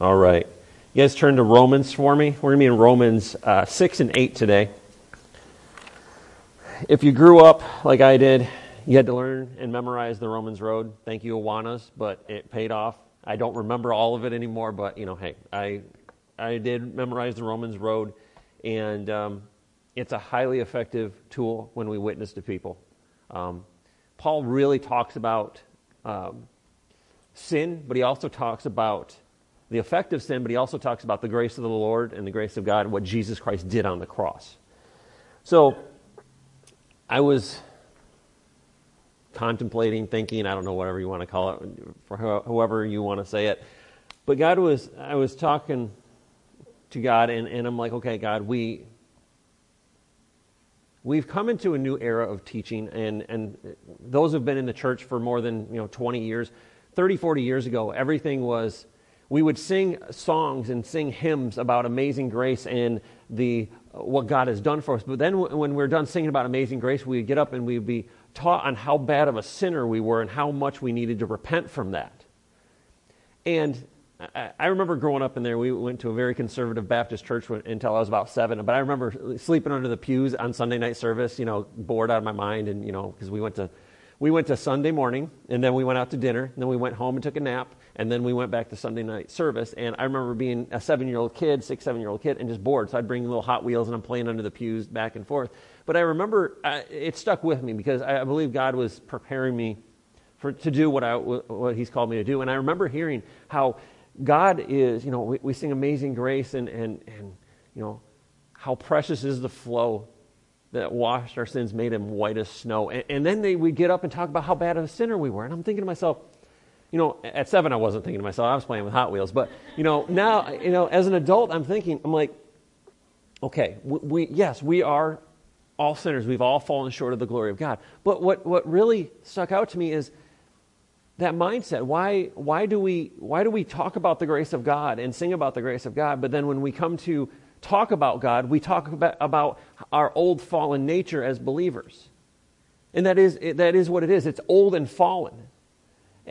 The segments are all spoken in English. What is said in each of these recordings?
All right. You guys turn to Romans for me. We're going to be in Romans uh, 6 and 8 today. If you grew up like I did, you had to learn and memorize the Romans Road. Thank you, Awanas, but it paid off. I don't remember all of it anymore, but you know, hey, I I did memorize the Romans Road, and um, it's a highly effective tool when we witness to people. Um, Paul really talks about um, sin, but he also talks about the effect of sin, but he also talks about the grace of the Lord and the grace of God and what Jesus Christ did on the cross. So I was contemplating, thinking, I don't know, whatever you want to call it, for whoever you want to say it. But God was, I was talking to God, and, and I'm like, okay, God, we, we've come into a new era of teaching, and, and those who've been in the church for more than you know 20 years, 30, 40 years ago, everything was we would sing songs and sing hymns about amazing grace and the what God has done for us. But then when we're done singing about amazing grace, we would get up and we'd be taught on how bad of a sinner we were and how much we needed to repent from that. And I remember growing up in there. We went to a very conservative Baptist church until I was about seven. But I remember sleeping under the pews on Sunday night service, you know, bored out of my mind, and you know, because we went to we went to Sunday morning, and then we went out to dinner, and then we went home and took a nap, and then we went back to Sunday night service. And I remember being a seven year old kid, six, seven year old kid, and just bored. So I'd bring little Hot Wheels, and I'm playing under the pews back and forth. But I remember it stuck with me because I believe God was preparing me for, to do what, I, what He's called me to do. And I remember hearing how God is, you know, we, we sing Amazing Grace, and, and, and, you know, how precious is the flow that washed our sins, made him white as snow. And, and then they would get up and talk about how bad of a sinner we were. And I'm thinking to myself, you know, at seven, I wasn't thinking to myself, I was playing with Hot Wheels. But, you know, now, you know, as an adult, I'm thinking, I'm like, okay, we, yes, we are all sinners. We've all fallen short of the glory of God. But what, what really stuck out to me is that mindset. Why, why, do we, why do we talk about the grace of God and sing about the grace of God, but then when we come to talk about God, we talk about, about our old fallen nature as believers. And that is, that is what it is. It's old and fallen.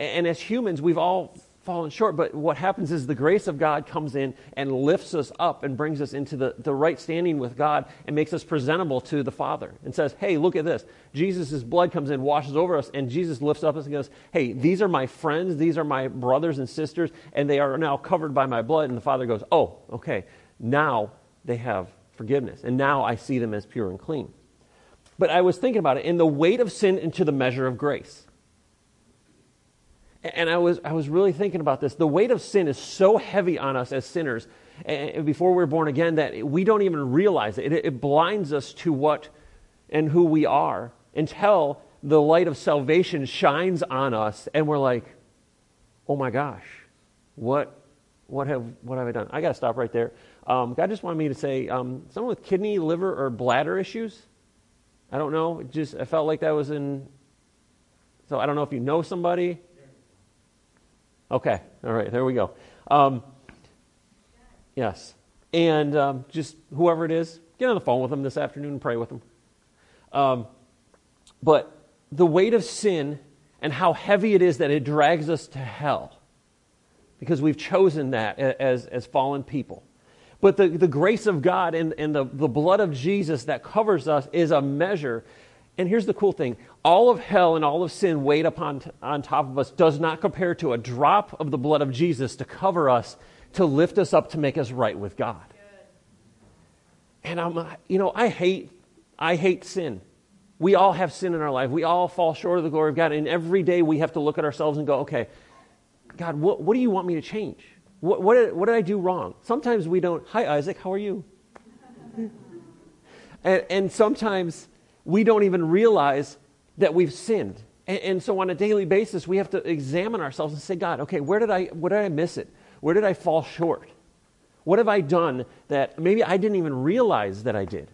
And as humans, we've all fallen short. But what happens is the grace of God comes in and lifts us up and brings us into the, the right standing with God and makes us presentable to the Father and says, Hey, look at this. Jesus' blood comes in, washes over us, and Jesus lifts up us and goes, Hey, these are my friends, these are my brothers and sisters, and they are now covered by my blood. And the Father goes, Oh, okay. Now they have forgiveness. And now I see them as pure and clean. But I was thinking about it in the weight of sin into the measure of grace. And I was, I was really thinking about this. The weight of sin is so heavy on us as sinners and before we're born again that we don't even realize it. it. It blinds us to what and who we are until the light of salvation shines on us and we're like, oh my gosh, what, what, have, what have I done? I got to stop right there. Um, God just wanted me to say um, someone with kidney, liver, or bladder issues. I don't know. It just I felt like that was in. So I don't know if you know somebody. Okay. All right. There we go. Um, yes. And um, just whoever it is, get on the phone with them this afternoon and pray with them. Um, but the weight of sin and how heavy it is that it drags us to hell because we've chosen that as, as fallen people. But the, the grace of God and, and the, the blood of Jesus that covers us is a measure. And here's the cool thing all of hell and all of sin weighed upon on top of us does not compare to a drop of the blood of Jesus to cover us, to lift us up, to make us right with God. And I'm, uh, you know, I hate, I hate sin. We all have sin in our life. We all fall short of the glory of God. And every day we have to look at ourselves and go, okay, God, what, what do you want me to change? What, what, did, what did I do wrong? Sometimes we don't. Hi, Isaac, how are you? and, and, sometimes we don't even realize that we've sinned. And, and, so on a daily basis, we have to examine ourselves and say, God, okay, where did I, where did I miss it? Where did I fall short? What have I done that maybe I didn't even realize that I did?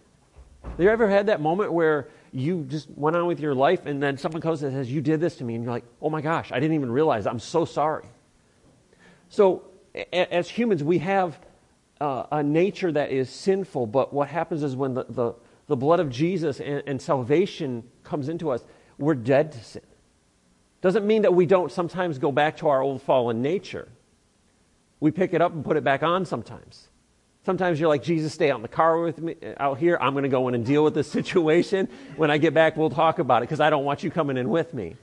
Have you ever had that moment where you just went on with your life and then someone comes and says, You did this to me? And you're like, Oh my gosh, I didn't even realize. I'm so sorry. So as humans, we have uh, a nature that is sinful, but what happens is when the, the, the blood of Jesus and, and, salvation comes into us, we're dead to sin. Doesn't mean that we don't sometimes go back to our old fallen nature. We pick it up and put it back on sometimes. Sometimes you're like, Jesus, stay out in the car with me uh, out here. I'm going to go in and deal with this situation. When I get back, we'll talk about it because I don't want you coming in with me.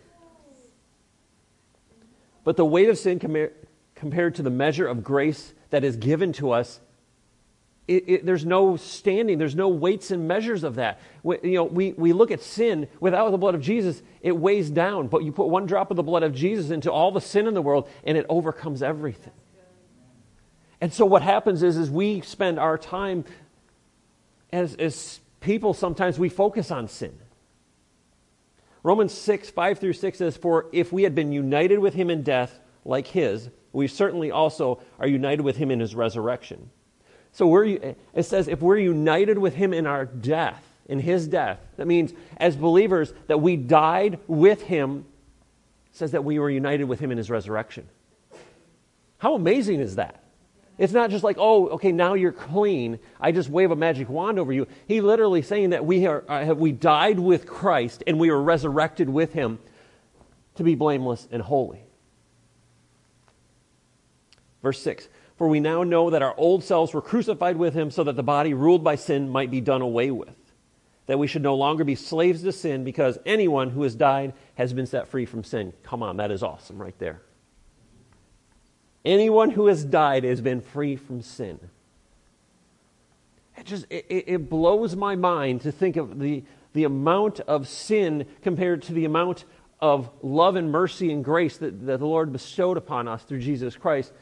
But the weight of sin compared to the measure of grace that is given to us, it, it, there's no standing, there's no weights and measures of that. We, you know, we, we look at sin without the blood of Jesus, it weighs down. But you put one drop of the blood of Jesus into all the sin in the world, and it overcomes everything. And so what happens is, is we spend our time as, as people, sometimes we focus on sin. Romans 6, 5 through 6 says, For if we had been united with him in death like his, we certainly also are united with him in his resurrection. So we're, it says, if we're united with him in our death, in his death, that means as believers that we died with him, says that we were united with him in his resurrection. How amazing is that? It's not just like, oh, okay, now you're clean. I just wave a magic wand over you. He literally saying that we are uh, we died with Christ and we were resurrected with him to be blameless and holy. Verse 6 For we now know that our old selves were crucified with him so that the body ruled by sin might be done away with. That we should no longer be slaves to sin because anyone who has died has been set free from sin. Come on, that is awesome right there. Anyone who has died has been free from sin. It just it, it blows my mind to think of the, the amount of sin compared to the amount of love and mercy and grace that, that the Lord bestowed upon us through Jesus Christ.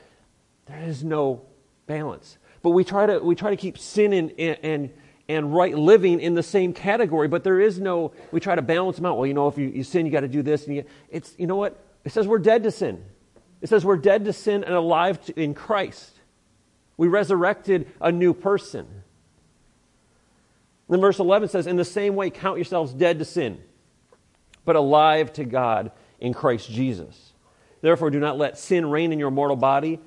There is no balance. But we try to, we try to keep sin and, and, and right living in the same category, but there is no, we try to balance them out. Well, you know, if you, you sin, you got to do this. And you, it's, you know what? It says we're dead to sin. It says we're dead to sin and alive to, in Christ. We resurrected a new person. Then verse 11 says, In the same way, count yourselves dead to sin, but alive to God in Christ Jesus. Therefore, do not let sin reign in your mortal body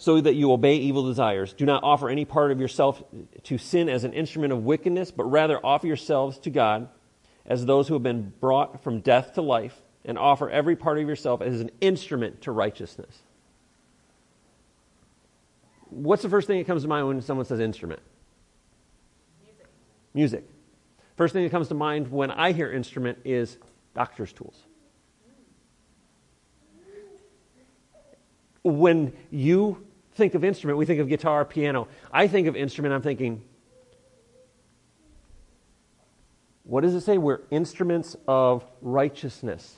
so that you obey evil desires. Do not offer any part of yourself to sin as an instrument of wickedness, but rather offer yourselves to God as those who have been brought from death to life and offer every part of yourself as an instrument to righteousness. What's the first thing that comes to mind when someone says instrument? Music. Music. First thing that comes to mind when I hear instrument is doctor's tools. When you think of instrument, we think of guitar, piano. I think of instrument, I'm thinking, what does it say? We're instruments of righteousness.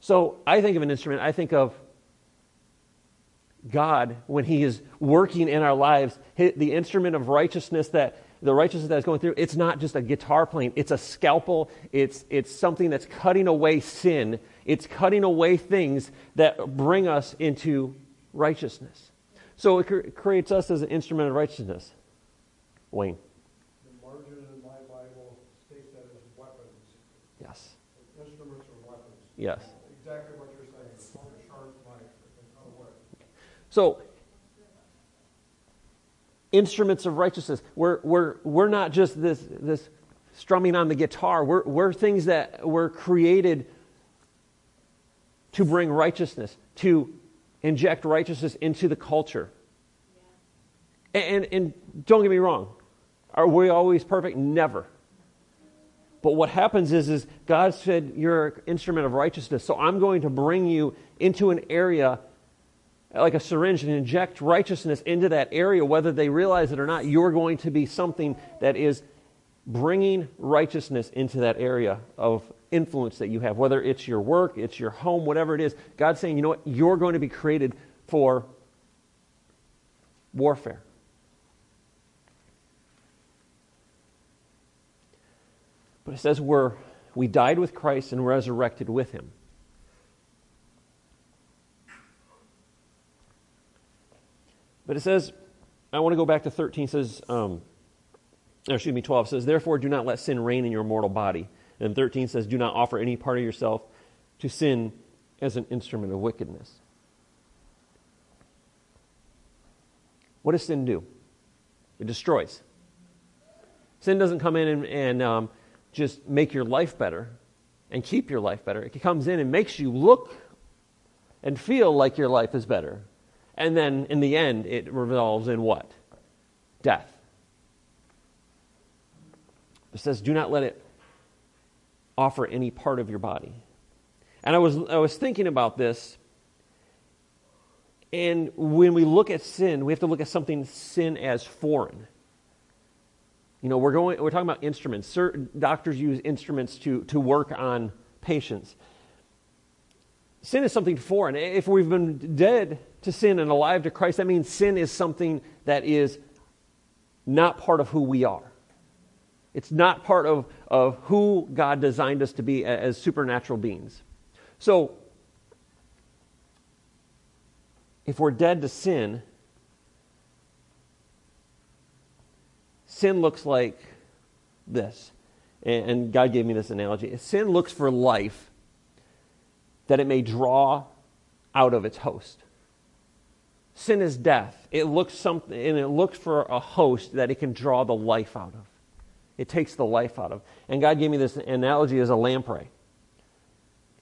So I think of an instrument, I think of God when He is working in our lives, the instrument of righteousness that the righteousness that is going through, it's not just a guitar playing, it's a scalpel, it's, it's something that's cutting away sin, it's cutting away things that bring us into righteousness. So it cr- creates us as an instrument of righteousness. Wayne. The margin in my Bible states that as weapons. Yes. Instruments or weapons. Yes. Exactly what you're saying. So, instruments of righteousness. We're, we're, we're not just this, this strumming on the guitar, we're, we're things that were created to bring righteousness, to inject righteousness into the culture. And, and, don't get me wrong, are we always perfect? Never. But what happens is, is God said, You're an instrument of righteousness, so I'm going to bring you into an area like a syringe and inject righteousness into that area, whether they realize it or not, you're going to be something that is bringing righteousness into that area of influence that you have, whether it's your work, it's your home, whatever it is. God's saying, you know what? You're going to be created for warfare. But it says we're, we died with Christ and resurrected with him. But it says, I want to go back to 13, says, um, excuse me, 12 says, Therefore do not let sin reign in your mortal body. And 13 says, Do not offer any part of yourself to sin as an instrument of wickedness. What does sin do? It destroys. Sin doesn't come in and, and um, just make your life better and keep your life better. It comes in and makes you look and feel like your life is better. And then in the end, it revolves in what? Death. It says, do not let it offer any part of your body. And I was, I was thinking about this. And when we look at sin, we have to look at something sin as foreign. You know, we're, going, we're talking about instruments. Certain doctors use instruments to, to work on patients. Sin is something foreign. If we've been dead to sin and alive to Christ, that means sin is something that is not part of who we are. It's not part of, of who God designed us to be as supernatural beings. So, if we're dead to sin, sin looks like this. And God gave me this analogy. Sin looks for life that it may draw out of its host. Sin is death. It looks something and it looks for a host that it can draw the life out of. It takes the life out of. And God gave me this analogy as a lamprey.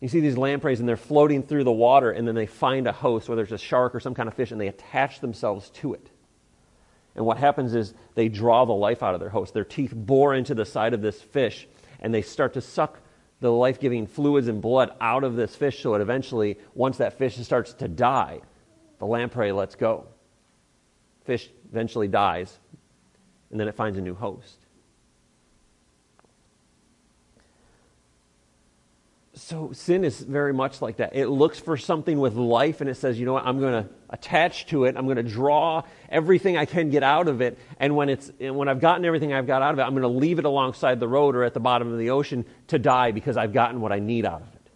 You see these lampreys and they're floating through the water and then they find a host, whether it's a shark or some kind of fish, and they attach themselves to it. And what happens is they draw the life out of their host. Their teeth bore into the side of this fish and they start to suck the life giving fluids and blood out of this fish so that eventually, once that fish starts to die, the lamprey lets go. Fish eventually dies and then it finds a new host. So sin is very much like that. It looks for something with life and it says, you know what, I'm going to attach to it. I'm going to draw everything I can get out of it. And when, it's, and when I've gotten everything I've got out of it, I'm going to leave it alongside the road or at the bottom of the ocean to die because I've gotten what I need out of it.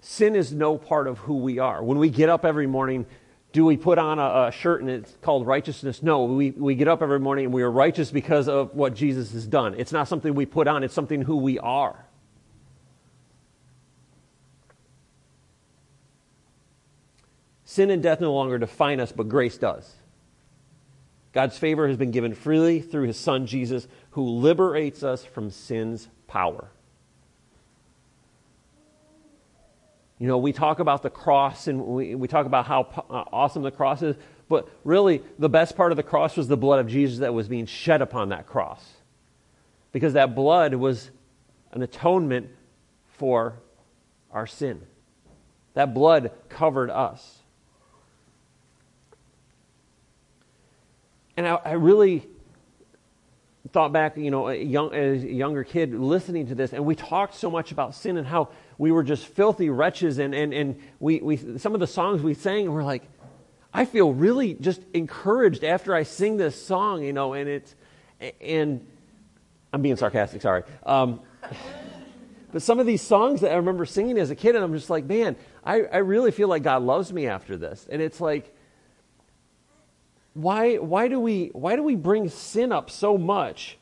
Sin is no part of who we are. When we get up every morning, do we put on a, a, shirt and it's called righteousness? No, we, we get up every morning and we are righteous because of what Jesus has done. It's not something we put on, it's something who we are. Sin and death no longer define us, but grace does. God's favor has been given freely through his son Jesus, who liberates us from sin's power. You know, we talk about the cross and we, we talk about how uh, awesome the cross is, but really the best part of the cross was the blood of Jesus that was being shed upon that cross. Because that blood was an atonement for our sin. That blood covered us. And I, I really thought back, you know, a young, as a younger kid listening to this, and we talked so much about sin and how we were just filthy wretches. And, and, and we, we, some of the songs we sang were like, I feel really just encouraged after I sing this song, you know, and it's, and I'm being sarcastic, sorry. Um, but some of these songs that I remember singing as a kid, and I'm just like, man, I, I really feel like God loves me after this. And it's like, why, why, do we, why do we bring sin up so much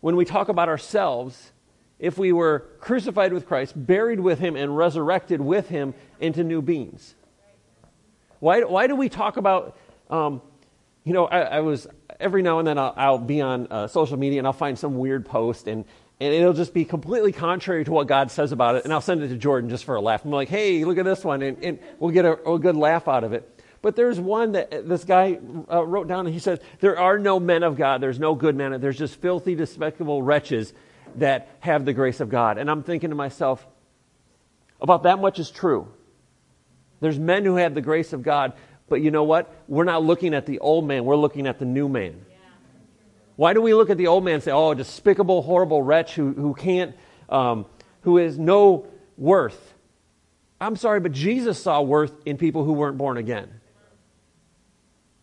when we talk about ourselves if we were crucified with Christ, buried with him, and resurrected with him into new beings? Why, why do we talk about, um, you know, I, I, was, every now and then I'll, I'll be on uh, social media and I'll find some weird post and, and it'll just be completely contrary to what God says about it. And I'll send it to Jordan just for a laugh. I'm like, hey, look at this one. And, and we'll get a, a good laugh out of it. But there's one that this guy uh, wrote down, and he says, There are no men of God. There's no good men. There's just filthy, despicable wretches that have the grace of God. And I'm thinking to myself, about that much is true. There's men who have the grace of God, but you know what? We're not looking at the old man, we're looking at the new man. Why do we look at the old man and say, oh, despicable, horrible wretch who, who can't, um, no worth? I'm sorry, but Jesus saw worth in people who weren't born again.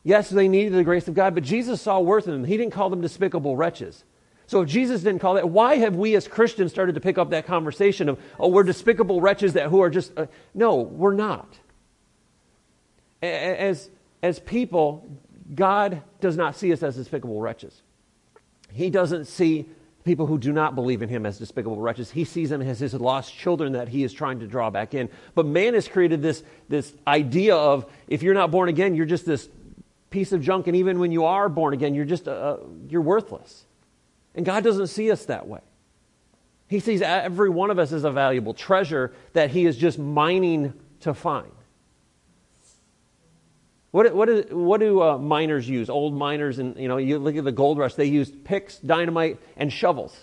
Yes, they needed the grace of God, but Jesus saw worth in them. He didn't call them despicable wretches. So if Jesus didn't call that, why have we as Christians started to pick up that conversation of, oh, we're despicable wretches that who are just, uh, no, we're not. As, as people, God does not see us as despicable wretches. He doesn't see people who do not believe in him as despicable wretches. He sees them as his lost children that he is trying to draw back in. But man has created this, this idea of if you're not born again, you're just this piece of junk, and even when you are born again, you're just uh, uh, you're worthless. And God doesn't see us that way. He sees every one of us as a valuable treasure that he is just mining to find. What, what, is, what do uh, miners use? Old miners, and you know, you look at the gold rush, they used picks, dynamite, and shovels.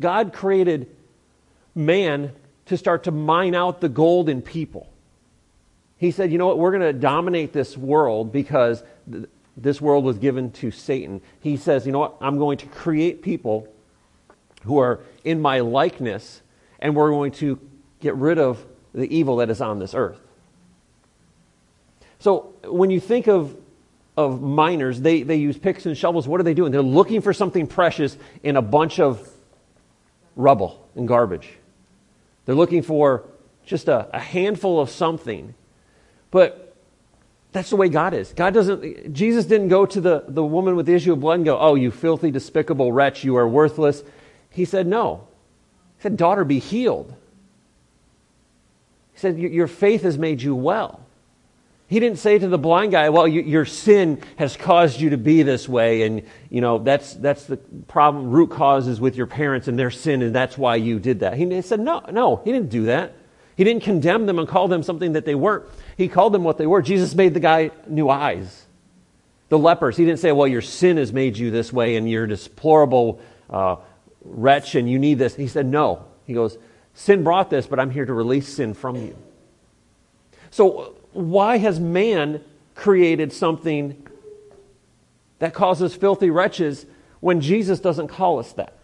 God created man to start to mine out the gold in people. He said, you know what, we're going to dominate this world because this world was given to Satan. He says, you know what, I'm going to create people who are in my likeness, and we're going to get rid of the evil that is on this earth. So when you think of, of miners, they, they use picks and shovels. What are they doing? They're looking for something precious in a bunch of rubble and garbage. They're looking for just a, a handful of something. But that's the way God is. God doesn't, Jesus didn't go to the, the woman with the issue of blood and go, Oh, you filthy, despicable wretch, you are worthless. He said, No. He said, Daughter, be healed. He said, Your faith has made you well. He didn't say to the blind guy, Well, you, your sin has caused you to be this way, and you know that's that's the problem. Root causes with your parents and their sin, and that's why you did that. He said, No, no, he didn't do that. He didn't condemn them and call them something that they weren't. He called them what they were. Jesus made the guy new eyes. The lepers, he didn't say, Well, your sin has made you this way, and you're a deplorable uh, wretch and you need this. He said, No. He goes, Sin brought this, but I'm here to release sin from you. So, why has man created something that causes filthy wretches when Jesus doesn't call us that?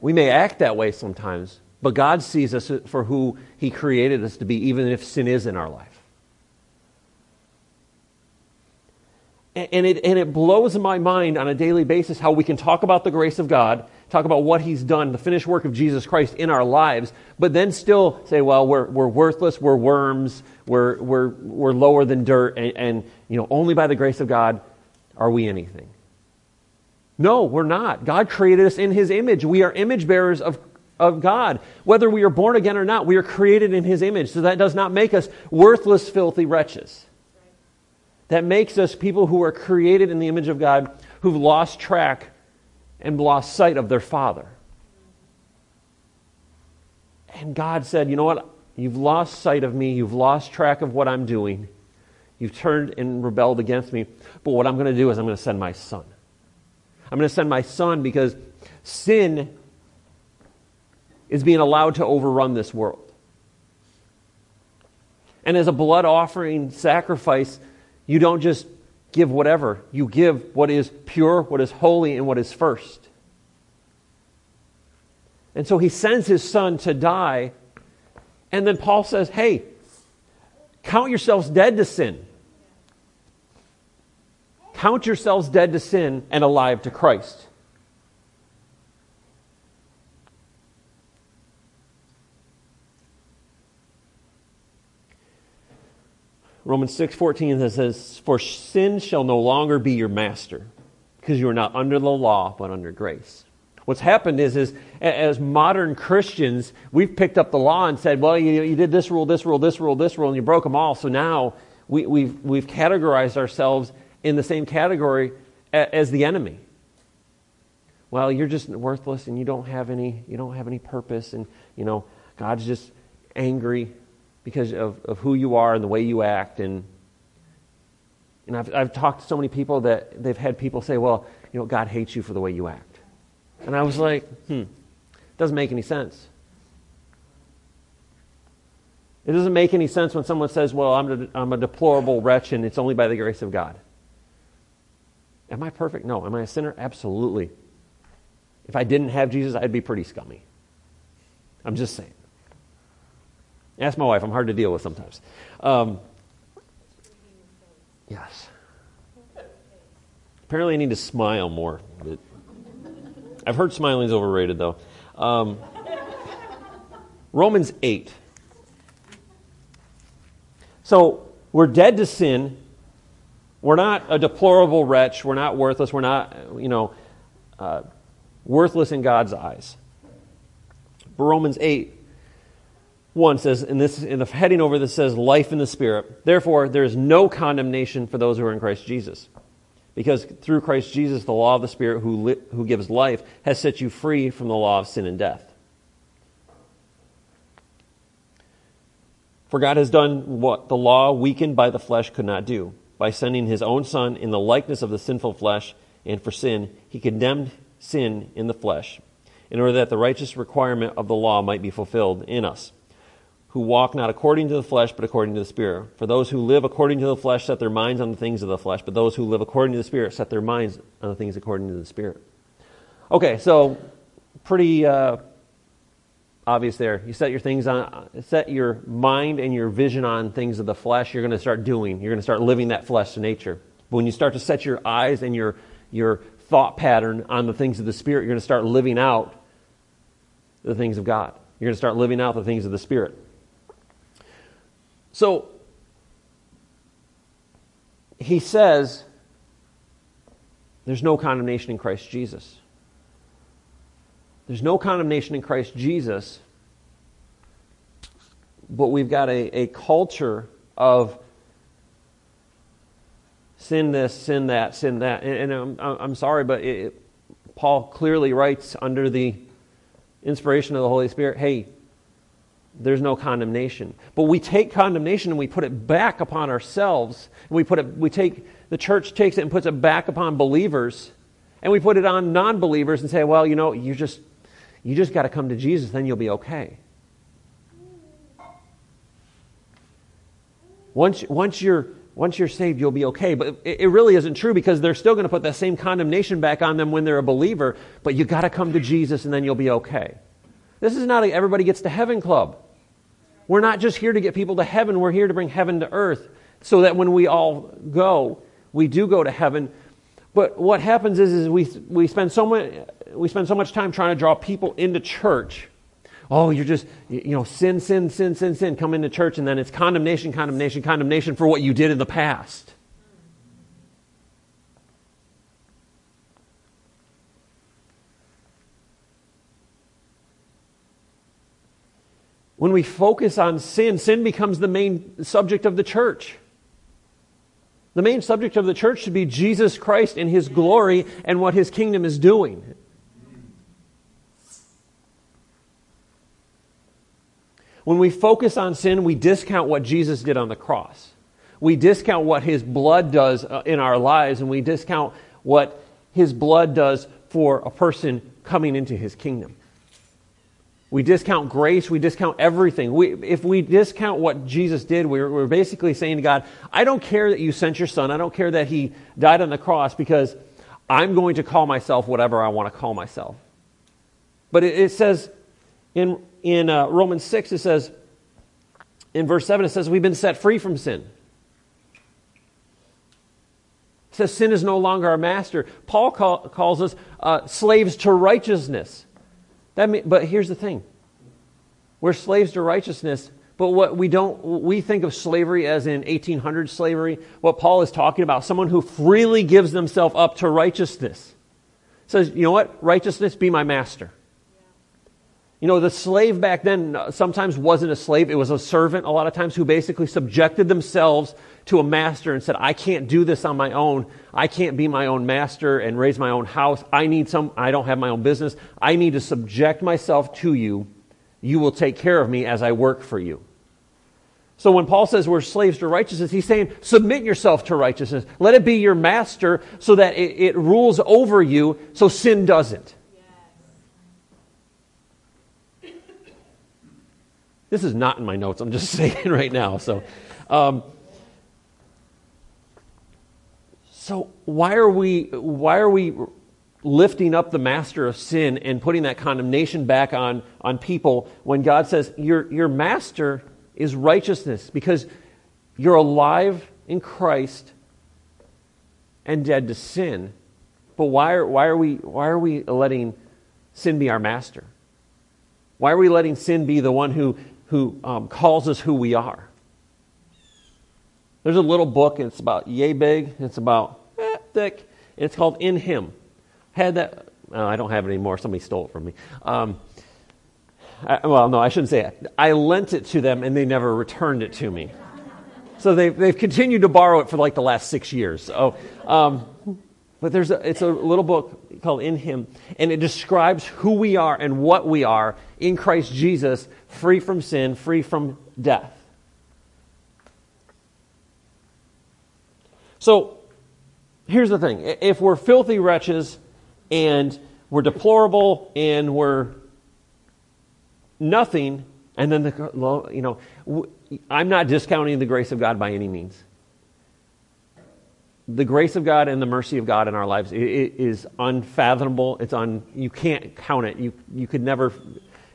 We may act that way sometimes, but God sees us for who He created us to be, even if sin is in our life. And it, and it blows my mind on a daily basis how we can talk about the grace of God, talk about what He's done, the finished work of Jesus Christ in our lives, but then still say, well, we're, we're worthless, we're worms, we're, we're, we're lower than dirt, and, and you know, only by the grace of God are we anything. No, we're not. God created us in His image. We are image bearers of, of God. Whether we are born again or not, we are created in His image. So that does not make us worthless, filthy wretches that makes us people who are created in the image of God who've lost track and lost sight of their Father. And God said, You know what? You've lost sight of me. You've lost track of what I'm doing. You've turned and rebelled against me. But what I'm going to do is I'm going to send my son. I'm going to send my son because sin is being allowed to overrun this world. And as a blood offering sacrifice, you don't just give whatever, you give what is pure, what is holy, and what is first. And so he sends his son to die. And then Paul says, hey, count yourselves dead to sin. Count yourselves dead to sin and alive to Christ. Romans 6:14 says, "For sin shall no longer be your master, because you are not under the law, but under grace." What's happened is, is as modern Christians, we've picked up the law and said, well, you, you did this rule, this rule, this rule, this rule, and you broke them all. So now we, we've, we've categorized ourselves in the same category as the enemy. Well, you're just worthless and you don't have any, you don't have any purpose, and you know God's just angry because of, of who you are and the way you act. And, and I've, I've talked to so many people that they've had people say, well, you know, God hates you for the way you act. And I was like, hmm, doesn't make any sense. It doesn't make any sense when someone says, well, I'm a, I'm a deplorable wretch and it's only by the grace of God. Am I perfect? No. Am I a sinner? Absolutely. If I didn't have Jesus, I'd be pretty scummy. I'm just saying. Ask my wife. I'm hard to deal with sometimes. Um, yes. Apparently, I need to smile more. I've heard smiling is overrated, though. Um, Romans 8. So, we're dead to sin. We're not a deplorable wretch. We're not worthless. We're not, you know, uh, worthless in God's eyes. But Romans 8 1 says, in, this, in the heading over this says, life in the Spirit. Therefore, there is no condemnation for those who are in Christ Jesus. Because through Christ Jesus, the law of the Spirit who, li- who gives life has set you free from the law of sin and death. For God has done what the law, weakened by the flesh, could not do. By sending his own Son in the likeness of the sinful flesh, and for sin, he condemned sin in the flesh, in order that the righteous requirement of the law might be fulfilled in us, who walk not according to the flesh, but according to the Spirit. For those who live according to the flesh set their minds on the things of the flesh, but those who live according to the Spirit set their minds on the things according to the Spirit. Okay, so pretty. Uh, obvious there. You set your things on, set your mind and your vision on things of the flesh. You're going to start doing. You're going to start living that flesh nature. But when you start to set your eyes and your your thought pattern on the things of the spirit, you're going to start living out the things of God. You're going to start living out the things of the spirit. So he says, "There's no condemnation in Christ Jesus." There's no condemnation in Christ Jesus, but we've got a, a culture of sin this, sin that, sin that. And, and I'm, I'm sorry, but it, Paul clearly writes under the inspiration of the Holy Spirit hey, there's no condemnation. But we take condemnation and we put it back upon ourselves. We, put it, we take, the church takes it and puts it back upon believers. And we put it on non believers and say, well, you know, you just, you just got to come to Jesus, then you'll be okay. Once, once, you're, once you're saved, you'll be okay. But it, it really isn't true because they're still going to put that same condemnation back on them when they're a believer. But you got to come to Jesus and then you'll be okay. This is not a everybody gets to heaven club. We're not just here to get people to heaven, we're here to bring heaven to earth so that when we all go, we do go to heaven. But what happens is, is we, we spend so much we spend so much time trying to draw people into church. Oh, you're just, you know, sin, sin, sin, sin, sin, come into church, and then it's condemnation, condemnation, condemnation for what you did in the past. When we focus on sin, sin becomes the main subject of the church. The main subject of the church should be Jesus Christ and his glory and what his kingdom is doing. When we focus on sin, we discount what Jesus did on the cross. We discount what his blood does uh, in our lives, and we discount what his blood does for a person coming into his kingdom. We discount grace, we discount everything. We, if we discount what Jesus did, we're, we're basically saying to God, I don't care that you sent your son, I don't care that he died on the cross because I'm going to call myself whatever I want to call myself. But it, it says in in uh, Romans 6, it says, in verse 7, it says, We've been set free from sin. It says, Sin is no longer our master. Paul call, calls us uh, slaves to righteousness. That mean, but here's the thing we're slaves to righteousness, but what we don't, we think of slavery as in 1800 slavery. What Paul is talking about, someone who freely gives themselves up to righteousness. Says, you know what? Righteousness be my master. You know, the slave back then uh, sometimes wasn't a slave, it was a servant a lot of times who basically subjected themselves to a master and said, I can't do this on my own. I can't be my own master and raise my own house. I need some, I don't have my own business. I need to subject myself to you. You will take care of me as I work for you. So when Paul says we're slaves to righteousness, he's saying submit yourself to righteousness. Let it be your master so that it, it rules over you so sin doesn't. This is not in my notes. I'm just saying right now. So, um, so why are we why are we lifting up the master of sin and putting that condemnation back on on people when God says your your master is righteousness because you're alive in Christ and dead to sin. But why are, why are we why are we letting sin be our master? Why are we letting sin be the one who who um, calls us who we are. There's a little book, and it's about yay big, it's about eh, thick, and it's called In Him. Had that, I don't have it anymore, somebody stole it from me. Um, I, well, no, I shouldn't say it. I lent it to them, and they never returned it to me. So they've, they've continued to borrow it for like the last six years. So, um, But there's a, it's a little book called In Him, and it describes who we are and what we are in Christ Jesus, free from sin, free from death. So here's the thing if we're filthy wretches and we're deplorable and we're nothing, and then the, you know, I'm not discounting the grace of God by any means. The grace of God and the mercy of God in our lives is unfathomable. It's un, you can't count it. You, you could never,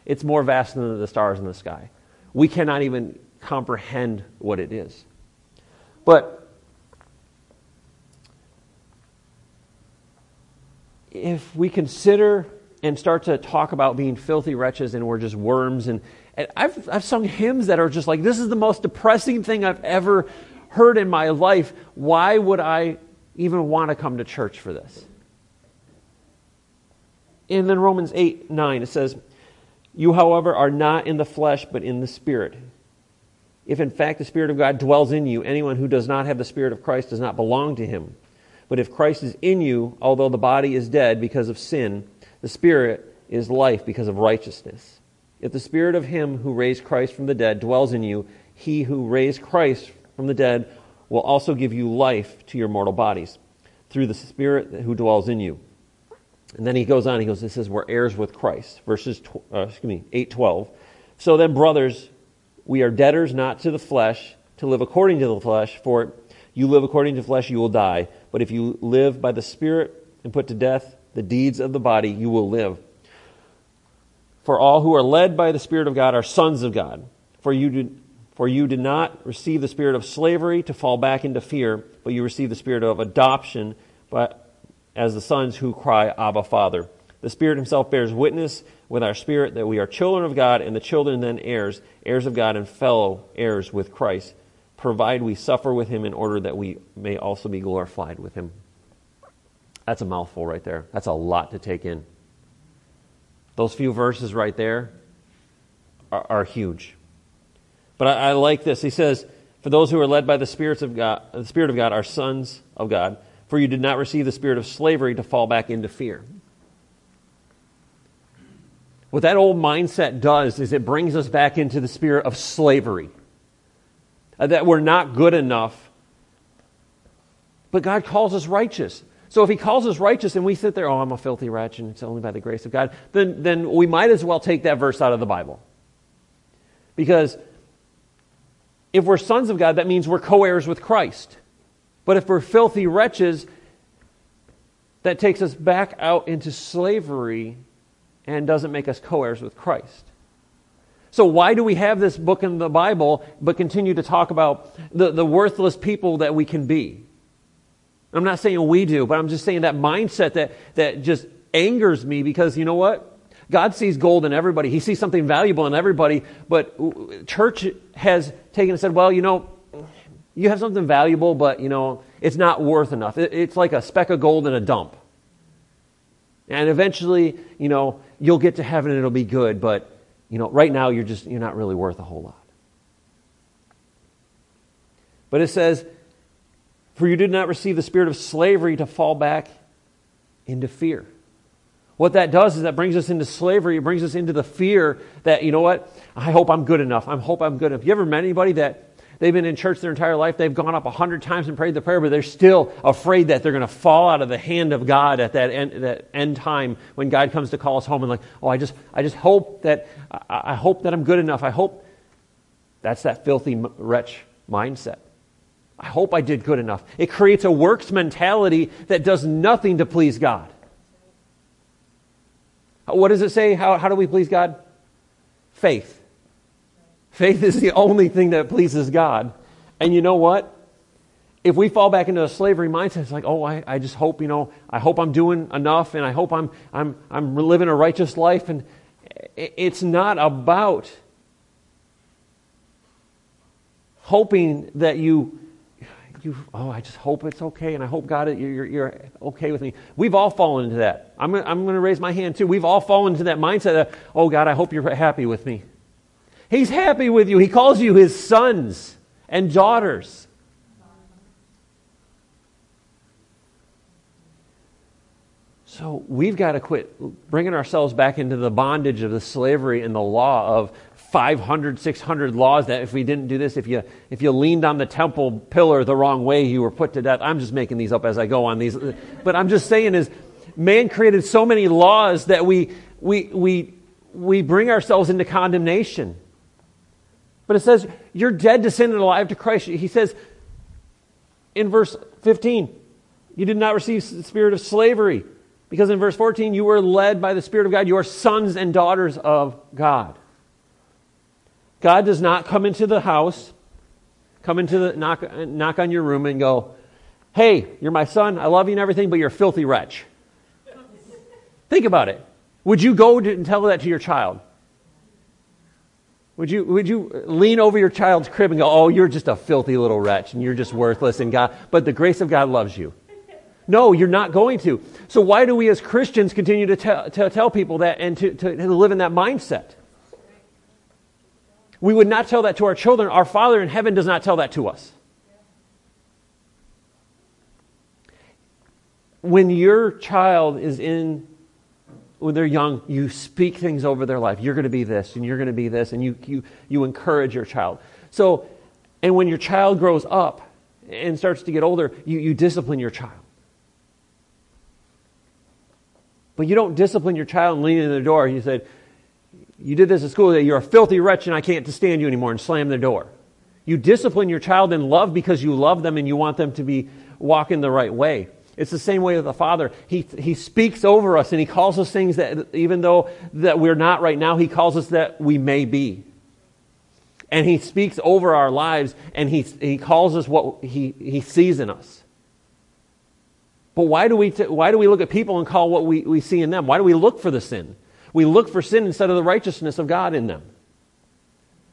it's more vast than the stars in the sky. We cannot even comprehend what it is. But if we consider and start to talk about being filthy wretches and we're just worms and, and I've, I've sung hymns that are just like this is the most depressing thing i've ever heard in my life why would i even want to come to church for this? And then romans 8 9 it says you however are not in the flesh but in the spirit. If in fact the spirit of god dwells in you anyone who does not have the spirit of christ does not belong to him. But if christ is in you although the body is dead because of sin the Spirit is life because of righteousness. If the Spirit of Him who raised Christ from the dead dwells in you, He who raised Christ from the dead will also give you life to your mortal bodies through the Spirit who dwells in you. And then he goes on, he goes, This says, We're heirs with Christ. Verses, uh, excuse me, 8 12. So then, brothers, we are debtors not to the flesh, to live according to the flesh, for you live according to flesh, you will die. But if you live by the Spirit and put to death the deeds of the body, you will live. For all who are led by the Spirit of God are sons of God. For you did, for you did not receive the spirit of slavery to fall back into fear, but you received the spirit of adoption but as the sons who cry, Abba, Father. The Spirit Himself bears witness with our spirit that we are children of God, and the children then heirs, heirs of God, and fellow heirs with Christ, provide we suffer with Him in order that we may also be glorified with Him. That's a mouthful right there. That's a lot to take in. Those few verses right there are, are huge. But I, I, like this. He says, For those who are led by the spirits of God, the Spirit of God are sons of God. For you did not receive the spirit of slavery to fall back into fear. What that old mindset does is it brings us back into the spirit of slavery. Uh, that we're not good enough, but God calls us righteous. So if he calls us righteous and we sit there, oh, I'm a filthy wretch and it's only by the grace of God, then, then we might as well take that verse out of the Bible. Because if we're sons of God, that means we're co heirs with Christ. But if we're filthy wretches, that takes us back out into slavery and doesn't make us co heirs with Christ. So, why do we have this book in the Bible but continue to talk about the, the worthless people that we can be? I'm not saying we do, but I'm just saying that mindset that, that just angers me because you know what? God sees gold in everybody. He sees something valuable in everybody, but church has taken and said, well, you know, you have something valuable, but, you know, it's not worth enough. It's like a speck of gold in a dump. And eventually, you know, you'll get to heaven and it'll be good, but, you know, right now you're just, you're not really worth a whole lot. But it says, for you did not receive the spirit of slavery to fall back into fear. What that does is that brings us into slavery. It brings us into the fear that, you know what? I hope I'm good enough. I hope I'm good enough. You ever met anybody that they've been in church their entire life? They've gone up a hundred times and prayed the prayer, but they're still afraid that they're going to fall out of the hand of God at that end, that end time when God comes to call us home and like, oh, I just, I just hope that, I, I hope that I'm good enough. I hope that's that filthy wretch mindset. I hope I did good enough. It creates a works mentality that does nothing to please God. What does it say? How, how do we please God? Faith. Faith is the only thing that pleases God. And you know what? If we fall back into a slavery mindset, it's like, oh, I, I just hope, you know, I hope I'm doing enough and I hope I'm, I'm, I'm living a righteous life. And it's not about hoping that you you, oh, I just hope it's okay, and I hope, God, you're, you're okay with me. We've all fallen into that. I'm, I'm going to raise my hand, too. We've all fallen into that mindset of, oh, God, I hope you're happy with me. He's happy with you. He calls you his sons and daughters. So we've got to quit bringing ourselves back into the bondage of the slavery and the law of 500, 600 laws that if we didn't do this, if you, if you leaned on the temple pillar the wrong way, you were put to death. I'm just making these up as I go on these. But I'm just saying is man created so many laws that we, we, we, we bring ourselves into condemnation. But it says, you're dead to sin and alive to Christ. He says in verse 15, you did not receive the spirit of slavery. Because in verse 14, you were led by the Spirit of God. You are sons and daughters of God. God does not come into the house, come into the knock, knock on your room and go, Hey, you're my son. I love you and everything, but you're a filthy wretch. Think about it. Would you go and tell that to your child? Would you, would you lean over your child's crib and go, Oh, you're just a filthy little wretch and you're just worthless and God, but the grace of God loves you? No, you're not going to. So, why do we as Christians continue to tell, to tell people that and to, to, to live in that mindset? We would not tell that to our children. Our Father in heaven does not tell that to us. When your child is in, when they're young, you speak things over their life. You're going to be this, and you're going to be this, and you, you, you encourage your child. So, and when your child grows up and starts to get older, you, you discipline your child. But you don't discipline your child and lean in the door. You said, you did this at school, you're a filthy wretch and I can't stand you anymore, and slam the door. You discipline your child in love because you love them and you want them to be walking the right way. It's the same way with the Father. He, he speaks over us and He calls us things that even though that we're not right now, He calls us that we may be. And He speaks over our lives and He, he calls us what he, he sees in us. But why do, we t- why do we look at people and call what we, we see in them? Why do we look for the sin? We look for sin instead of the righteousness of God in them.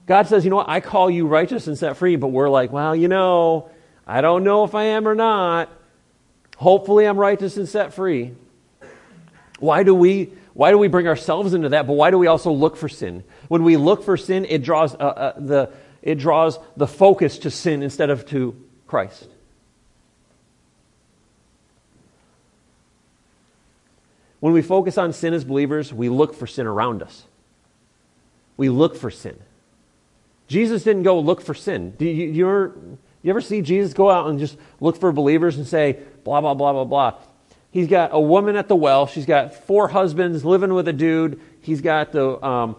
God says, you know what, I call you righteous and set free, but we're like, well, you know, I don't know if I am or not. Hopefully I'm righteous and set free. Why do we why do we bring ourselves into that? But why do we also look for sin? When we look for sin, it draws uh, uh, the it draws the focus to sin instead of to Christ. When we focus on sin as believers, we look for sin around us. We look for sin. Jesus didn't go look for sin. Do you, you, ever, you ever see Jesus go out and just look for believers and say, blah, blah, blah, blah, blah? He's got a woman at the well. She's got four husbands living with a dude. He's got the, um,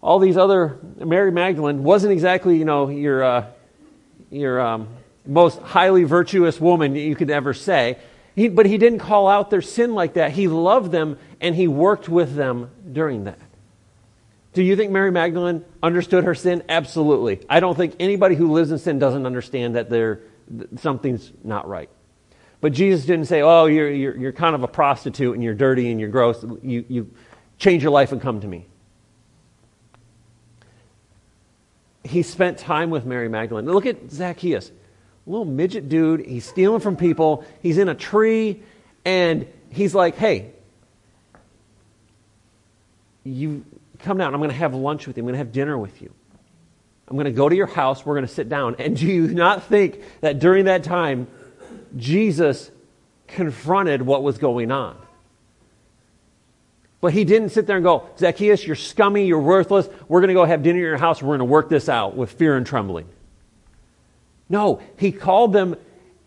all these other. Mary Magdalene wasn't exactly, you know, your, uh, your um, most highly virtuous woman you could ever say. He, but he didn't call out their sin like that. He loved them and he worked with them during that. Do you think Mary Magdalene understood her sin? Absolutely. I don't think anybody who lives in sin doesn't understand that there something's not right. But Jesus didn't say, "Oh, you're, you're, you're kind of a prostitute and you're dirty and you're gross. You, you change your life and come to me." He spent time with Mary Magdalene. Look at Zacchaeus little midget dude. He's stealing from people. He's in a tree, and he's like, hey, you come down. I'm going to have lunch with you. I'm going to have dinner with you. I'm going to go to your house. We're going to sit down. And do you not think that during that time, Jesus confronted what was going on? But he didn't sit there and go, Zacchaeus, you're scummy, you're worthless. We're going to go have dinner at your house. We're going to work this out with fear and trembling. No, he called them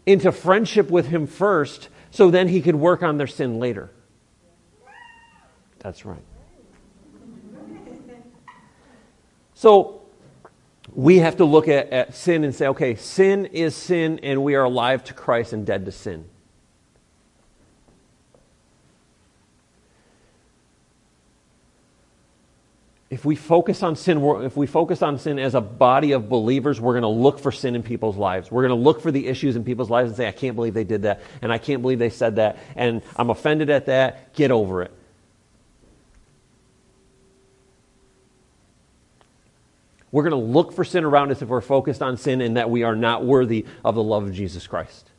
into friendship with him first so then he could work on their sin later. That's right. So we have to look at, at sin and say, okay, sin is sin, and we are alive to Christ and dead to sin. If we focus on sin, if we focus on sin as a body of believers, we're going to look for sin in people's lives. We're going to look for the issues in people's lives and say, I can't believe they did that, and I can't believe they said that, and I'm offended at that. Get over it. We're going to look for sin around us if we're focused on sin and that we are not worthy of the love of Jesus Christ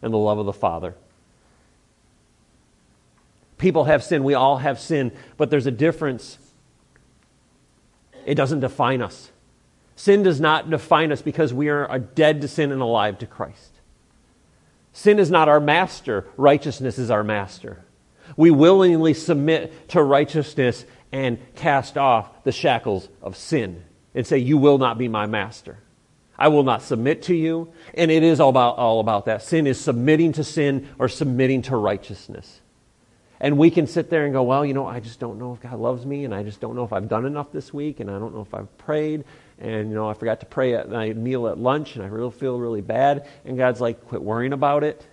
and the love of the Father. People have sin. We all have sin. But there's a difference it doesn't define us. Sin does not define us because we are dead to sin and alive to Christ. Sin is not our master, righteousness is our master. We willingly submit to righteousness and cast off the shackles of sin and say, You will not be my master. I will not submit to you. And it is all about, all about that. Sin is submitting to sin or submitting to righteousness. And we can sit there and go, well, you know, I just don't know if God loves me, and I just don't know if I've done enough this week, and I don't know if I've prayed, and, you know, I forgot to pray at my meal at lunch, and I really feel really bad. And God's like, quit worrying about it.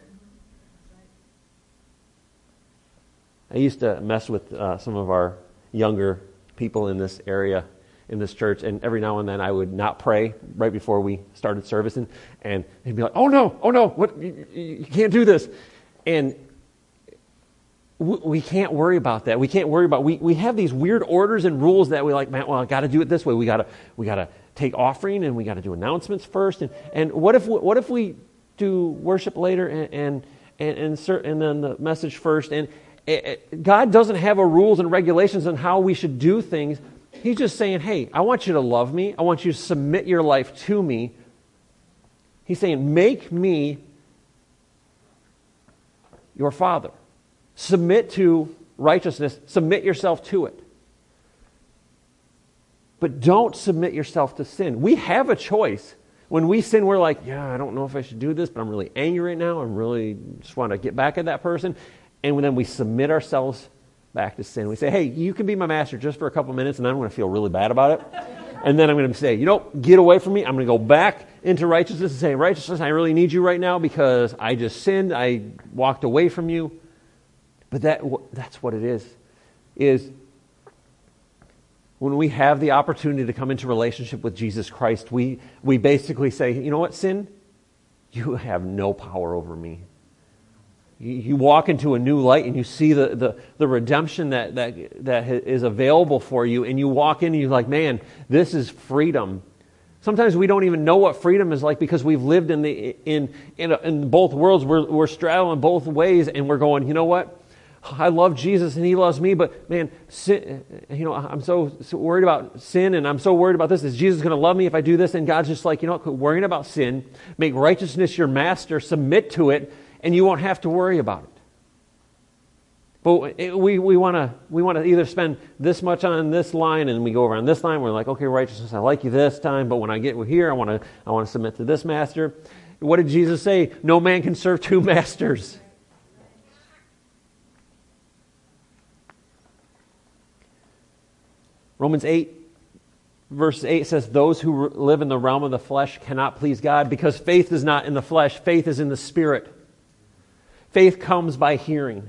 I used to mess with uh, some of our younger people in this area, in this church, and every now and then I would not pray right before we started service, and, and they'd be like, "Oh no, oh no, what? You, you can't do this," and we can't worry about that. We can't worry about we, we have these weird orders and rules that we like, man, well, I gotta do it this way. We gotta we gotta take offering and we gotta do announcements first. And, and what if what if we do worship later and and and, and, then the message first? And it, it, God doesn't have a rules and regulations on how we should do things. He's just saying, hey, I want you to love me. I want you to submit your life to me. He's saying, make me your father. Submit to righteousness, submit yourself to it. But don't submit yourself to sin. We have a choice. When we sin, we're like, yeah, I don't know if I should do this, but I'm really angry right now. I really just want to get back at that person. And then we submit ourselves back to sin. We say, hey, you can be my master just for a couple minutes, and I'm going to feel really bad about it. And then I'm going to say, you know, get away from me. I'm going to go back into righteousness and say, righteousness, I really need you right now because I just sinned. I walked away from you. But that, that's what it is, is when we have the opportunity to come into relationship with Jesus Christ, we, we basically say, you know what, sin? You have no power over me. You, walk into a new light and you see the, the, the redemption that, that, that is available for you, and you walk in and you're like, man, this is freedom. Sometimes we don't even know what freedom is like because we've lived in, the, in, in, in both worlds. We're, we're straddling both ways, and we're going, you know what? I love Jesus and he loves me, but man, sin, you know, I'm so, so, worried about sin and I'm so worried about this. Is Jesus going to love me if I do this? And God's just like, you know, quit worrying about sin, make righteousness your master, submit to it, and you won't have to worry about it. But we, we want to we wanna either spend this much on this line and we go over on this line. We're like, okay, righteousness, I like you this time, but when I get here, I want to I wanna submit to this master. What did Jesus say? No man can serve two masters. Romans 8, verse 8 says, Those who live in the realm of the flesh cannot please God because faith is not in the flesh, faith is in the Spirit. Faith comes by hearing.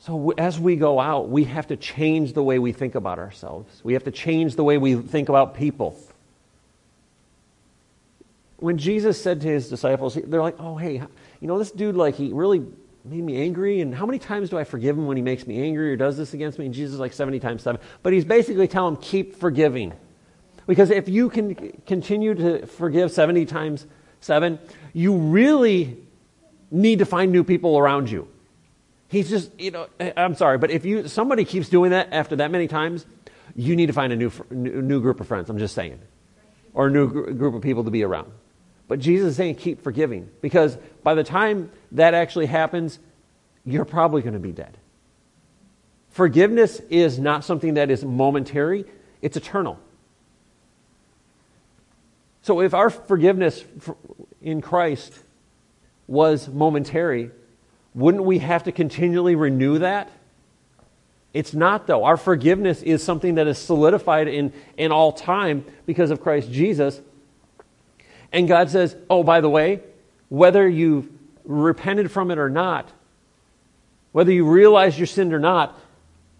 So, as we go out, we have to change the way we think about ourselves. We have to change the way we think about people. When Jesus said to his disciples, they're like, oh, hey, you know, this dude, like, he really made me angry. And how many times do I forgive him when he makes me angry or does this against me? And Jesus is like 70 times 7. But he's basically telling him, keep forgiving. Because if you can continue to forgive 70 times 7, you really need to find new people around you. He's just, you know, eh, I'm sorry, but if you somebody keeps doing that after that many times, you need to find a new, new group of friends. I'm just saying. Or a new group of people to be around. But Jesus is saying keep forgiving because by the time that actually happens, you're probably going to be dead. Forgiveness is not something that is momentary, it's eternal. So if our forgiveness in Christ was momentary, wouldn't we have to continually renew that? It's not, though. Our forgiveness is something that is solidified in, in all time because of Christ Jesus. And God says, oh, by the way, whether you've repented from it or not, whether you realize your sin or not,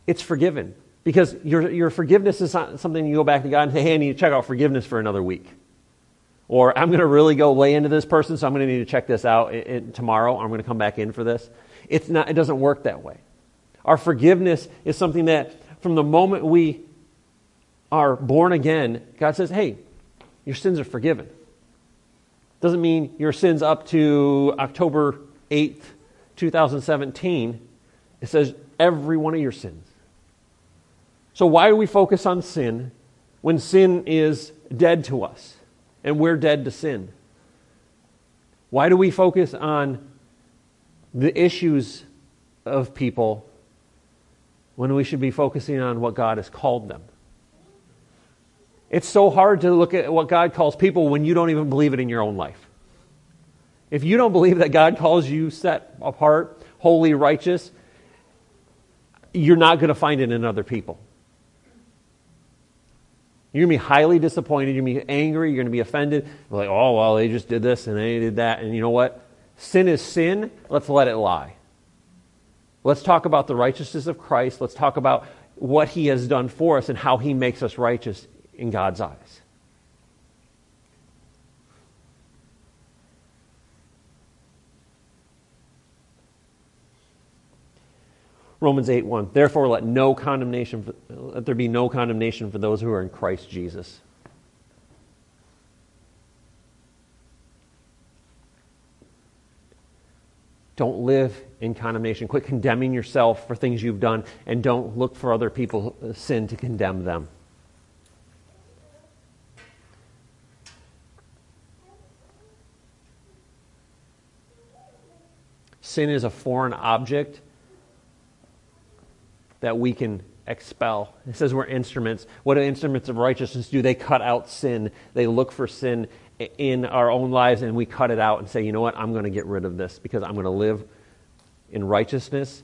it's forgiven. Because your, your forgiveness is not something you go back to God and say, hey, I need to check out forgiveness for another week. Or I'm going to really go lay into this person, so I'm going to need to check this out tomorrow. I'm going to come back in for this. It's not, it doesn't work that way. Our forgiveness is something that from the moment we are born again, God says, hey, your sins are forgiven. Doesn't mean your sins up to October 8th, 2017. It says every one of your sins. So, why do we focus on sin when sin is dead to us and we're dead to sin? Why do we focus on the issues of people when we should be focusing on what God has called them. It's so hard to look at what God calls people when you don't even believe it in your own life. If you don't believe that God calls you set apart, holy, righteous, you're not going to find it in other people. You're going to be highly disappointed. You're going to be angry. You're going to be offended. You're like, oh, well, they just did this and they did that. And you know what? Sin is sin. Let's let it lie. Let's talk about the righteousness of Christ. Let's talk about what he has done for us and how he makes us righteous in God's eyes. Romans 8 1. Therefore, let no condemnation, for, let there be no condemnation for those who are in Christ Jesus. Don't live in condemnation. Quit condemning yourself for things you've done, and don't look for other people's sin to condemn them. Sin is a foreign object that we can expel. It says we're instruments. What do instruments of righteousness do? They cut out sin. They look for sin in our own lives and we cut it out and say, you know what? I'm going to get rid of this because I'm going to live in righteousness,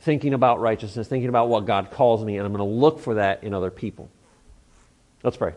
thinking about righteousness, thinking about what God calls me, and I'm going to look for that in other people. Let's pray.